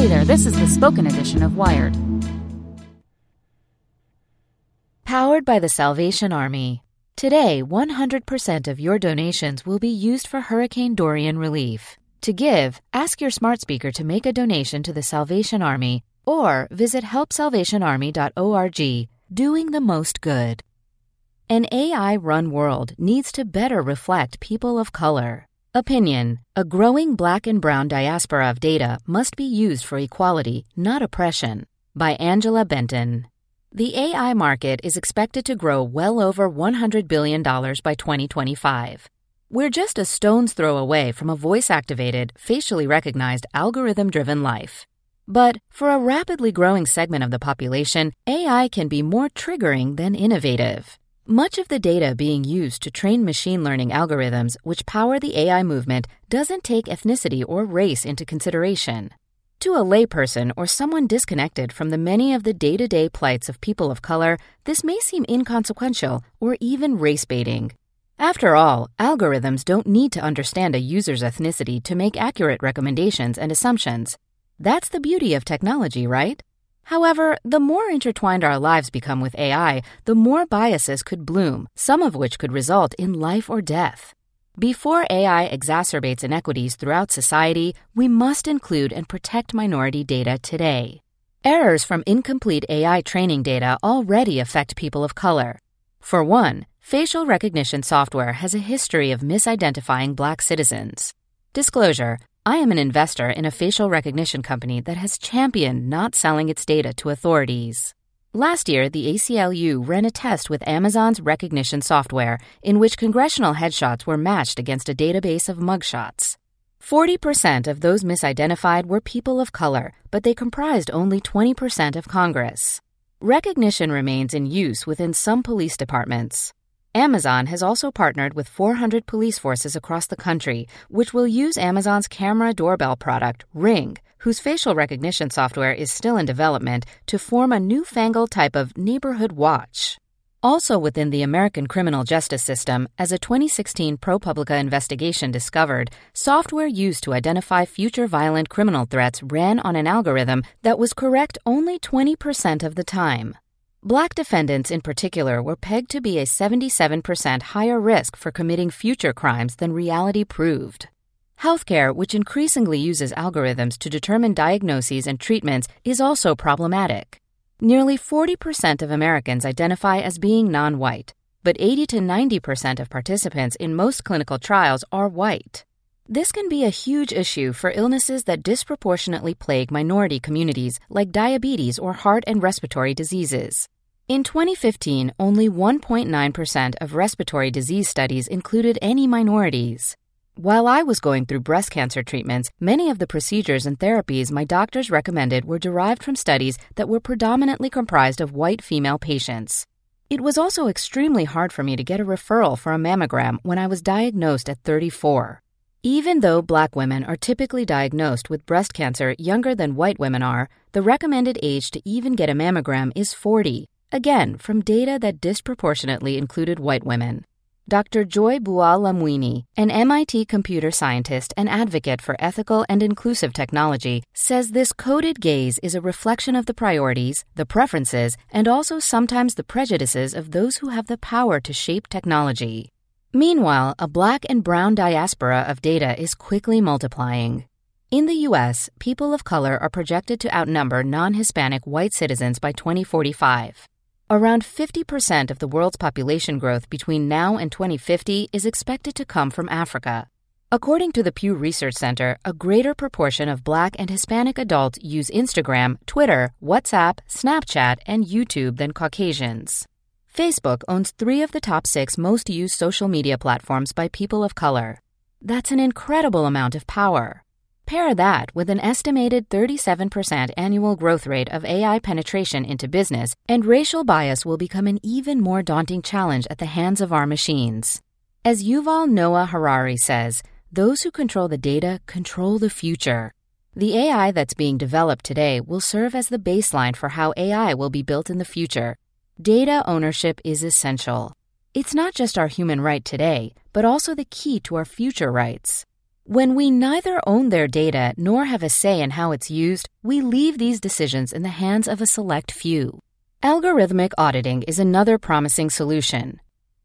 Hey there, this is the spoken edition of Wired. Powered by the Salvation Army. Today, 100% of your donations will be used for Hurricane Dorian relief. To give, ask your smart speaker to make a donation to the Salvation Army or visit helpsalvationarmy.org, doing the most good. An AI run world needs to better reflect people of color. Opinion A growing black and brown diaspora of data must be used for equality, not oppression. By Angela Benton. The AI market is expected to grow well over $100 billion by 2025. We're just a stone's throw away from a voice activated, facially recognized, algorithm driven life. But for a rapidly growing segment of the population, AI can be more triggering than innovative. Much of the data being used to train machine learning algorithms which power the AI movement doesn't take ethnicity or race into consideration. To a layperson or someone disconnected from the many of the day to day plights of people of color, this may seem inconsequential or even race baiting. After all, algorithms don't need to understand a user's ethnicity to make accurate recommendations and assumptions. That's the beauty of technology, right? However, the more intertwined our lives become with AI, the more biases could bloom, some of which could result in life or death. Before AI exacerbates inequities throughout society, we must include and protect minority data today. Errors from incomplete AI training data already affect people of color. For one, facial recognition software has a history of misidentifying black citizens. Disclosure I am an investor in a facial Rekognition company that has championed not selling its data to authorities. Last year, the ACLU ran a test with Amazon's recognition software in which congressional headshots were matched against a database of mugshots. 40% of those misidentified were people of color, but they comprised only 20% of Congress. Rekognition remains in use within some police departments. Amazon has also partnered with 400 police forces across the country, which will use Amazon's camera doorbell product, Ring, whose facial recognition software is still in development, to form a newfangled type of neighborhood watch. Also within the American criminal justice system, as a 2016 ProPublica investigation discovered, software used to identify future violent criminal threats ran on an algorithm that was correct only 20% of the time. Black defendants in particular were pegged to be a 77% higher risk for committing future crimes than reality proved. Healthcare, which increasingly uses algorithms to determine diagnoses and treatments, is also problematic. Nearly 40% of Americans identify as being non white, but 80 to 90% of participants in most clinical trials are white. This can be a huge issue for illnesses that disproportionately plague minority communities like diabetes or heart and respiratory diseases. In 2015, only 1.9% of respiratory disease studies included any minorities. While I was going through breast cancer treatments, many of the procedures and therapies my doctors recommended were derived from studies that were predominantly comprised of white female patients. It was also extremely hard for me to get a referral for a mammogram when I was diagnosed at 34. Even though black women are typically diagnosed with breast cancer younger than white women are, the recommended age to even get a mammogram is 40, again, from data that disproportionately included white women. Dr. Joy Buolamwini, an MIT computer scientist and advocate for ethical and inclusive technology, says this coded gaze is a reflection of the priorities, the preferences, and also sometimes the prejudices of those who have the power to shape technology. Meanwhile, a black and brown diaspora of data is quickly multiplying. In the U.S., people of color are projected to outnumber non Hispanic white citizens by 2045. Around 50% of the world's population growth between now and 2050 is expected to come from Africa. According to the Pew Research Center, a greater proportion of black and Hispanic adults use Instagram, Twitter, WhatsApp, Snapchat, and YouTube than Caucasians. Facebook owns three of the top six most used social media platforms by people of color. That's an incredible amount of power. Pair that with an estimated 37% annual growth rate of AI penetration into business, and racial bias will become an even more daunting challenge at the hands of our machines. As Yuval Noah Harari says, those who control the data control the future. The AI that's being developed today will serve as the baseline for how AI will be built in the future. Data ownership is essential. It's not just our human right today, but also the key to our future rights. When we neither own their data nor have a say in how it's used, we leave these decisions in the hands of a select few. Algorithmic auditing is another promising solution.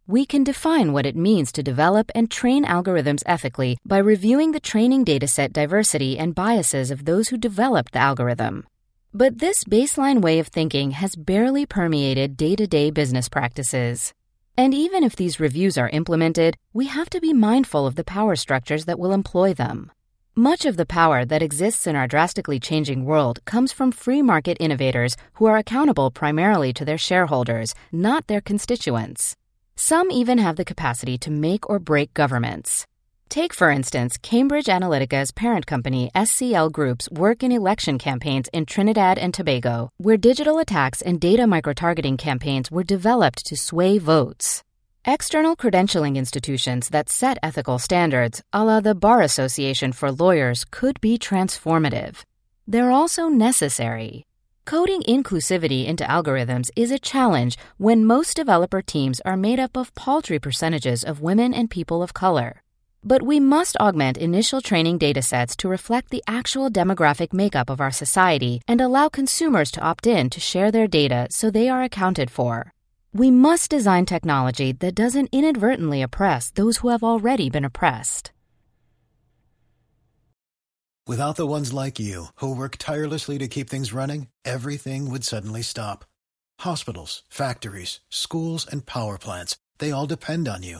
We can define what it means to develop and train algorithms ethically by reviewing the training dataset diversity and biases of those who developed the algorithm. But this baseline way of thinking has barely permeated day to day business practices. And even if these reviews are implemented, we have to be mindful of the power structures that will employ them. Much of the power that exists in our drastically changing world comes from free market innovators who are accountable primarily to their shareholders, not their constituents. Some even have the capacity to make or break governments. Take, for instance, Cambridge Analytica's parent company SCL Group's work in election campaigns in Trinidad and Tobago, where digital attacks and data microtargeting campaigns were developed to sway votes. External credentialing institutions that set ethical standards, a la the Bar Association for Lawyers, could be transformative. They're also necessary. Coding inclusivity into algorithms is a challenge when most developer teams are made up of paltry percentages of women and people of color. But we must augment initial training datasets to reflect the actual demographic makeup of our society and allow consumers to opt in to share their data so they are accounted for. We must design technology that doesn't inadvertently oppress those who have already been oppressed. Without the ones like you, who work tirelessly to keep things running, everything would suddenly stop. Hospitals, factories, schools, and power plants, they all depend on you.